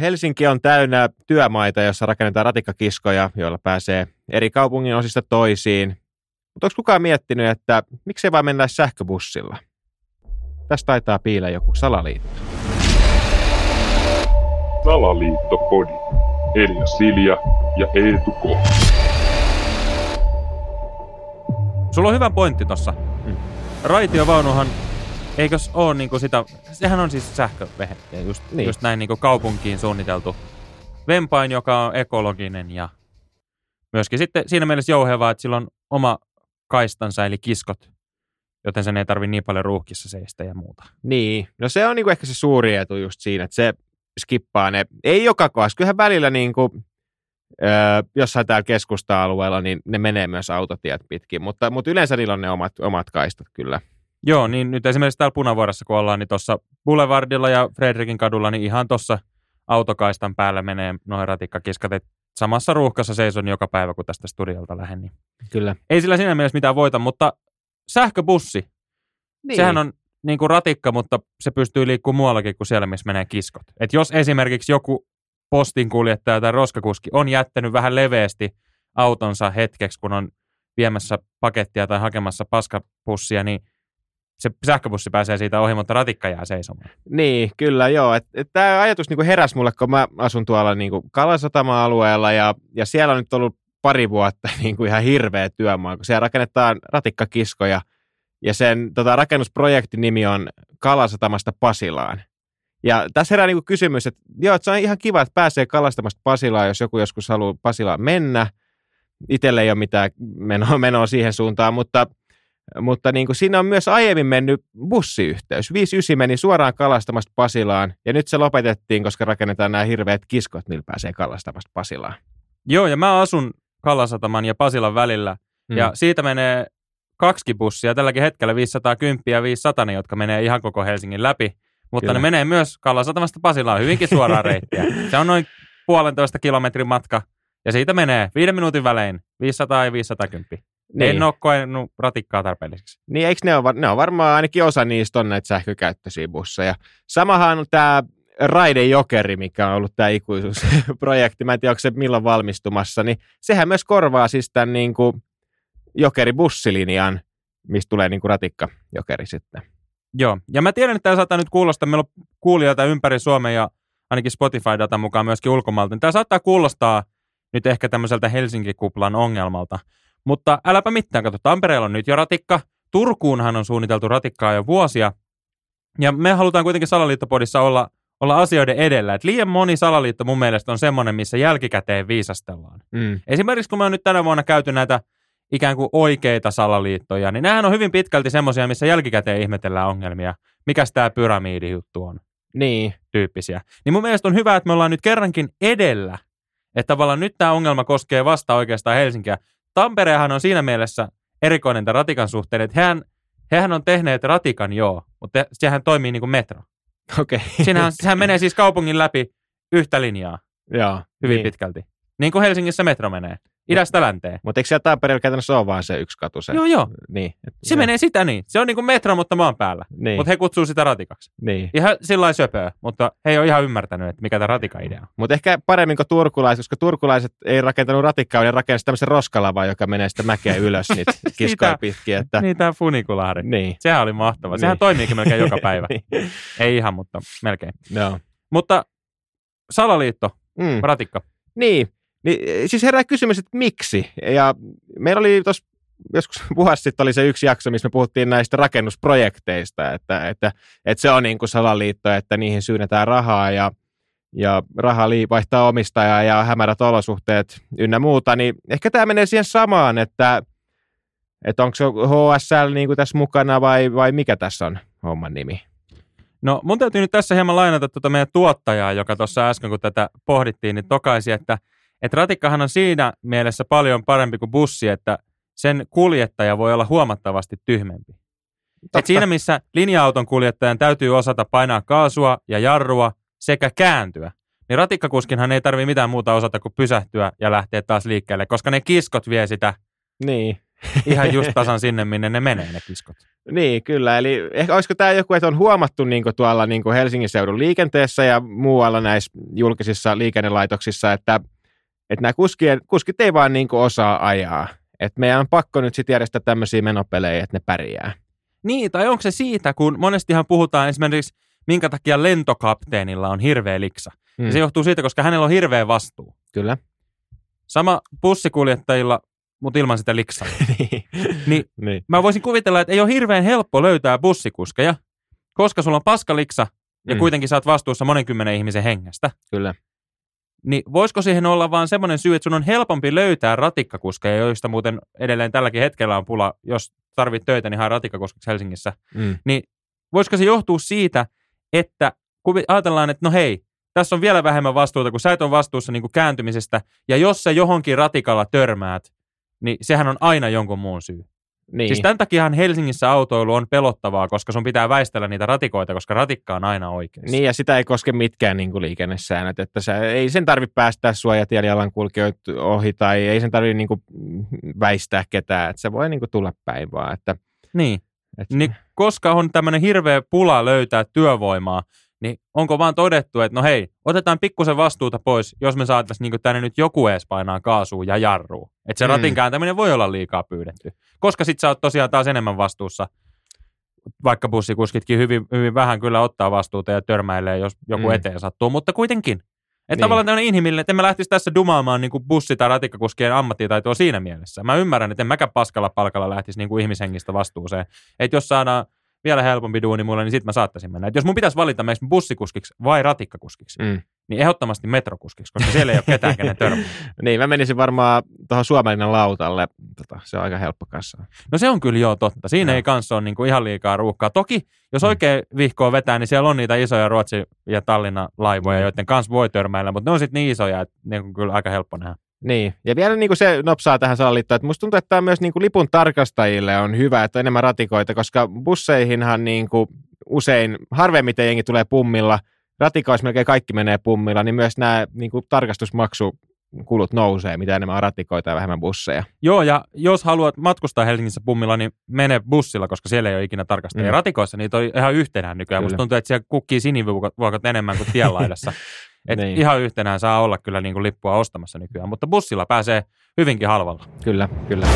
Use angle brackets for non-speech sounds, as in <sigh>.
Helsinki on täynnä työmaita, jossa rakennetaan ratikkakiskoja, joilla pääsee eri kaupungin osista toisiin. Mutta onko kukaan miettinyt, että miksei vaan mennä sähköbussilla? Tästä taitaa piillä joku salaliitto. Salaliittopodi. Elia Silja ja Eetu K. Sulla on hyvä pointti tossa. Mm. Raitiovaunuhan, eikös ole niinku sitä, sehän on siis sähkövehe, just, niin. just näin niinku kaupunkiin suunniteltu vempain, joka on ekologinen ja myöskin sitten siinä mielessä jouhevaa, että sillä on oma kaistansa eli kiskot, joten sen ei tarvi niin paljon ruuhkissa seistä ja muuta. Niin, no se on niinku ehkä se suuri etu just siinä, että se skippaa ne. Ei joka kohdassa, kyllähän välillä niinku, öö, jossain täällä keskusta-alueella, niin ne menee myös autotiet pitkin, mutta, mutta yleensä niillä on ne omat, omat kaistat kyllä. Joo, niin nyt esimerkiksi täällä Punavuoressa, kun ollaan, niin tuossa Boulevardilla ja Fredrikin kadulla, niin ihan tuossa autokaistan päällä menee noin ratikkakiskat. Samassa ruuhkassa seison joka päivä, kun tästä studiolta lähden. Niin Kyllä. ei sillä siinä mielessä mitään voita, mutta sähköbussi, niin. sehän on niin kuin ratikka, mutta se pystyy liikkumaan muuallakin kuin siellä, missä menee kiskot. Et jos esimerkiksi joku postinkuljettaja tai roskakuski on jättänyt vähän leveästi autonsa hetkeksi, kun on viemässä pakettia tai hakemassa paskapussia, niin se sähköbussi pääsee siitä ohi, mutta ratikka jää seisomaan. Niin, kyllä joo. Et, et Tämä ajatus niinku heräsi mulle, kun mä asun tuolla niinku Kalasatama-alueella ja, ja siellä on nyt ollut pari vuotta <laughs> niinku ihan hirveä työmaa, kun siellä rakennetaan ratikkakiskoja ja sen tota, rakennusprojektin nimi on Kalasatamasta Pasilaan. Ja tässä herää niinku kysymys, että joo, että se on ihan kiva, että pääsee kalastamasta Pasilaan, jos joku joskus haluaa Pasilaan mennä. Itselle ei ole mitään menoa, <laughs> menoa siihen suuntaan, mutta mutta niin kuin siinä on myös aiemmin mennyt bussiyhteys. 59 meni suoraan kalastamasta Pasilaan, ja nyt se lopetettiin, koska rakennetaan nämä hirveät kiskot, millä pääsee kalastamasta Pasilaan. Joo, ja mä asun Kallasataman ja Pasilan välillä, Mm. ja siitä menee kaksi bussia, tälläkin hetkellä 510 ja 500, jotka menee ihan koko Helsingin läpi, mutta Kyllä. ne menee myös Kallasatamasta Pasilaan hyvinkin suoraa reittiä. <laughs> Se on noin puolentoista kilometrin matka, ja siitä menee viiden minuutin välein 500 ja 510. Niin. En ole koenut ratikkaa tarpeelliseksi. Niin eikö ne ole, ne on varmaan ainakin osa niistä on näitä sähkökäyttöisiä busseja. Samahan on tämä Raide Jokeri, mikä on ollut tämä ikuisuusprojekti. Mä en tiedä, onko se milloin valmistumassa. Niin sehän myös korvaa siis tämän niin kuin Jokeri-bussilinjan, mistä tulee niin kuin ratikka Jokeri sitten. Joo, ja mä tiedän, että tämä saattaa nyt kuulostaa, meillä on kuulijoita ympäri Suomea ja ainakin Spotify-datan mukaan myöskin ulkomailta. Tämä saattaa kuulostaa nyt ehkä tämmöiseltä Helsinki-kuplan ongelmalta, mutta äläpä mitään, kato, Tampereella on nyt jo ratikka, Turkuunhan on suunniteltu ratikkaa jo vuosia, ja me halutaan kuitenkin Salaliittopodissa olla, olla asioiden edellä, että liian moni salaliitto mun mielestä on semmoinen, missä jälkikäteen viisastellaan. Mm. Esimerkiksi kun me on nyt tänä vuonna käyty näitä ikään kuin oikeita salaliittoja, niin nämähän on hyvin pitkälti semmoisia, missä jälkikäteen ihmetellään ongelmia. Mikäs tämä pyramidijuttu on, Niin, tyyppisiä. Niin mun mielestä on hyvä, että me ollaan nyt kerrankin edellä. Että tavallaan nyt tämä ongelma koskee vasta oikeastaan Helsinkiä. Tampereahan on siinä mielessä erikoinen tämän ratikan suhteen, että hehän, hehän on tehneet ratikan joo, mutta sehän toimii niin kuin metro. okei. Siinähän, sehän menee siis kaupungin läpi yhtä linjaa Joo, hyvin niin. pitkälti. Niin kuin Helsingissä metro menee. Idästä länteen. Mutta eikö siellä Tampereella käytännössä ole vaan se yksi katu? Se, Joo, joo. Niin, et, Se joo. menee sitä niin. Se on niin kuin metro, mutta maan päällä. Niin, Mutta he kutsuu sitä ratikaksi. niin. Ihan sillä söpöä, mutta he ei ole ihan ymmärtänyt, että mikä tämä ratika-idea on. Mutta ehkä paremmin kuin turkulaiset, koska turkulaiset ei rakentanut ratikkaa, ne rakensivat tämmöisen roskalavaa, joka menee sitä mäkeä ylös niitä <laughs> kiskoja pitkin. Että, Niin tämä funikulahari. niin. Sehän oli mahtava. Sehän Niin. toimiikin melkein joka <laughs> päivä. niin. ei ihan, mutta melkein. Joo. Mutta salaliitto, Mm. ratikka. Niin. Niin. Siis herää kysymys, että miksi? Ja meillä oli tuossa joskus <laughs> vuosi sitten oli se yksi jakso, missä me puhuttiin näistä rakennusprojekteista, että, että, että se on niin kuin salaliitto, että niihin syynetään rahaa ja, ja raha vaihtaa omistajaa ja hämärät olosuhteet ynnä muuta, niin ehkä tämä menee siihen samaan, että, että onko se HSL niin kuin tässä mukana vai, vai mikä tässä on homman nimi? No mun täytyy nyt tässä hieman lainata tuota meidän tuottajaa, joka tuossa äsken kun tätä pohdittiin, niin tokaisi, että, että ratikkahan on siinä mielessä paljon parempi kuin bussi, että sen kuljettaja voi olla huomattavasti tyhmempi. Et siinä missä linja-auton kuljettajan täytyy osata painaa kaasua ja jarrua sekä kääntyä, niin ratikkakuskinhan ei tarvitse mitään muuta osata kuin pysähtyä ja lähteä taas liikkeelle, koska ne kiskot vie sitä Niin, ihan just <laughs> tasan sinne, minne ne menee ne kiskot. Niin, kyllä. Eli ehkä olisiko tämä joku, että on huomattu niin tuolla niin Helsingin seudun liikenteessä ja muualla näissä julkisissa liikennelaitoksissa, että, että nämä kuskien, kuskit ei vaan niin osaa ajaa. Että meidän on pakko nyt sitten järjestää tämmöisiä menopelejä, että ne pärjää. Niin, tai onko se siitä, kun monestihan puhutaan esimerkiksi, minkä takia lentokapteenilla on hirveä liksa. Mm. Ja se johtuu siitä, koska hänellä on hirveä vastuu. Kyllä. Sama bussikuljettajilla, mutta ilman sitä liksaa. <laughs> niin. Niin, niin. Mä voisin kuvitella, että ei ole hirveän helppo löytää bussikuskeja, koska sulla on paskaliksa ja Mm. kuitenkin sä oot vastuussa monen kymmenen ihmisen hengestä. Kyllä. Niin voisiko siihen olla vaan semmoinen syy, että sun on helpompi löytää ratikkakuskeja, joista muuten edelleen tälläkin hetkellä on pula, jos tarvit töitä, niin hae ratikkakuskiksi Helsingissä. Mm. Voisiko se johtua siitä, että kun ajatellaan, että no hei, tässä on vielä vähemmän vastuuta, kun sä et ole vastuussa niin kuin kääntymisestä, ja jos sä johonkin ratikalla törmäät, niin sehän on aina jonkun muun syy. Niin. Siis tämän takiahan Helsingissä autoilu on pelottavaa, koska sun pitää väistellä niitä ratikoita, koska ratikka on aina oikeassa. Niin, ja sitä ei koske mitkään niin kuin liikennesäännöt, että sä, ei sen tarvitse päästää suojatiellä jalankulkijoita ohi, tai ei sen tarvitse niin kuin väistää ketään, että se voi niin kuin tulla päin vaan. Että, Niin. että, niin koska on tämmöinen hirveä pula löytää työvoimaa, niin onko vaan todettu, että no hei, otetaan pikkusen vastuuta pois, jos me saataisiin niin tänne nyt joku ees painaa kaasua ja jarruu. Että se Mm. ratin kääntäminen voi olla liikaa pyydetty. Koska sit sä oot tosiaan taas enemmän vastuussa, vaikka bussikuskitkin hyvin, hyvin vähän kyllä ottaa vastuuta ja törmäilee, jos joku Mm. eteen sattuu, mutta kuitenkin. Että Niin. tavallaan tämmöinen inhimillinen, että en mä lähtisi tässä dumaamaan niin kuin bussi- tai ratikkakuskien ammattitaitoa siinä mielessä. Mä ymmärrän, että en mäkään paskalla palkalla lähtisi niin kuin ihmishengistä vastuuseen. Että jos saadaan vielä helpompi duuni mulle, niin sit mä saattaisin mennä. Et jos mun pitäisi valita meistä bussikuskiksi vai ratikkakuskiksi, mm. niin ehdottomasti metrokuskiksi, koska siellä ei ole ketään, kenen törmää. <laughs> niin, mä menisin varmaan tuohon Suomenlinnan lautalle. Tota, se on aika helppo kanssa. No se on kyllä joo totta. Siinä Joo. ei kanssa ole niin kuin ihan liikaa ruuhkaa. Toki, jos Mm. oikein vihkoa vetää, niin siellä on niitä isoja Ruotsi- ja Tallinnan laivoja, joiden kanssa voi törmäillä, mutta ne on sitten niin isoja, että ne on kyllä aika helppo nähdä. Niin, ja vielä niin kuin se nopsaa tähän salaliittoon, että musta tuntuu, että tämä myös niin kuin lipun tarkastajille on hyvä, että on enemmän ratikoita, koska busseihinhan niin kuin usein, harvemmiten jengi tulee pummilla, ratikoissa melkein kaikki menee pummilla, niin myös nämä niin kuin tarkastusmaksukulut nousee, mitä enemmän ratikoita ja vähemmän busseja. Joo, ja jos haluat matkustaa Helsingissä pummilla, niin mene bussilla, koska siellä ei ole ikinä tarkastajia. Mm. Mm. Ratikoissa niitä on ihan yhtenään nykyään. Kyllä. Musta tuntuu, että siellä kukkii sinivuokot enemmän kuin tienlaidassa. <laughs> Et Niin. Ihan yhtenään saa olla kyllä niin kuin lippua ostamassa nykyään, mutta bussilla pääsee hyvinkin halvalla. Kyllä, kyllä.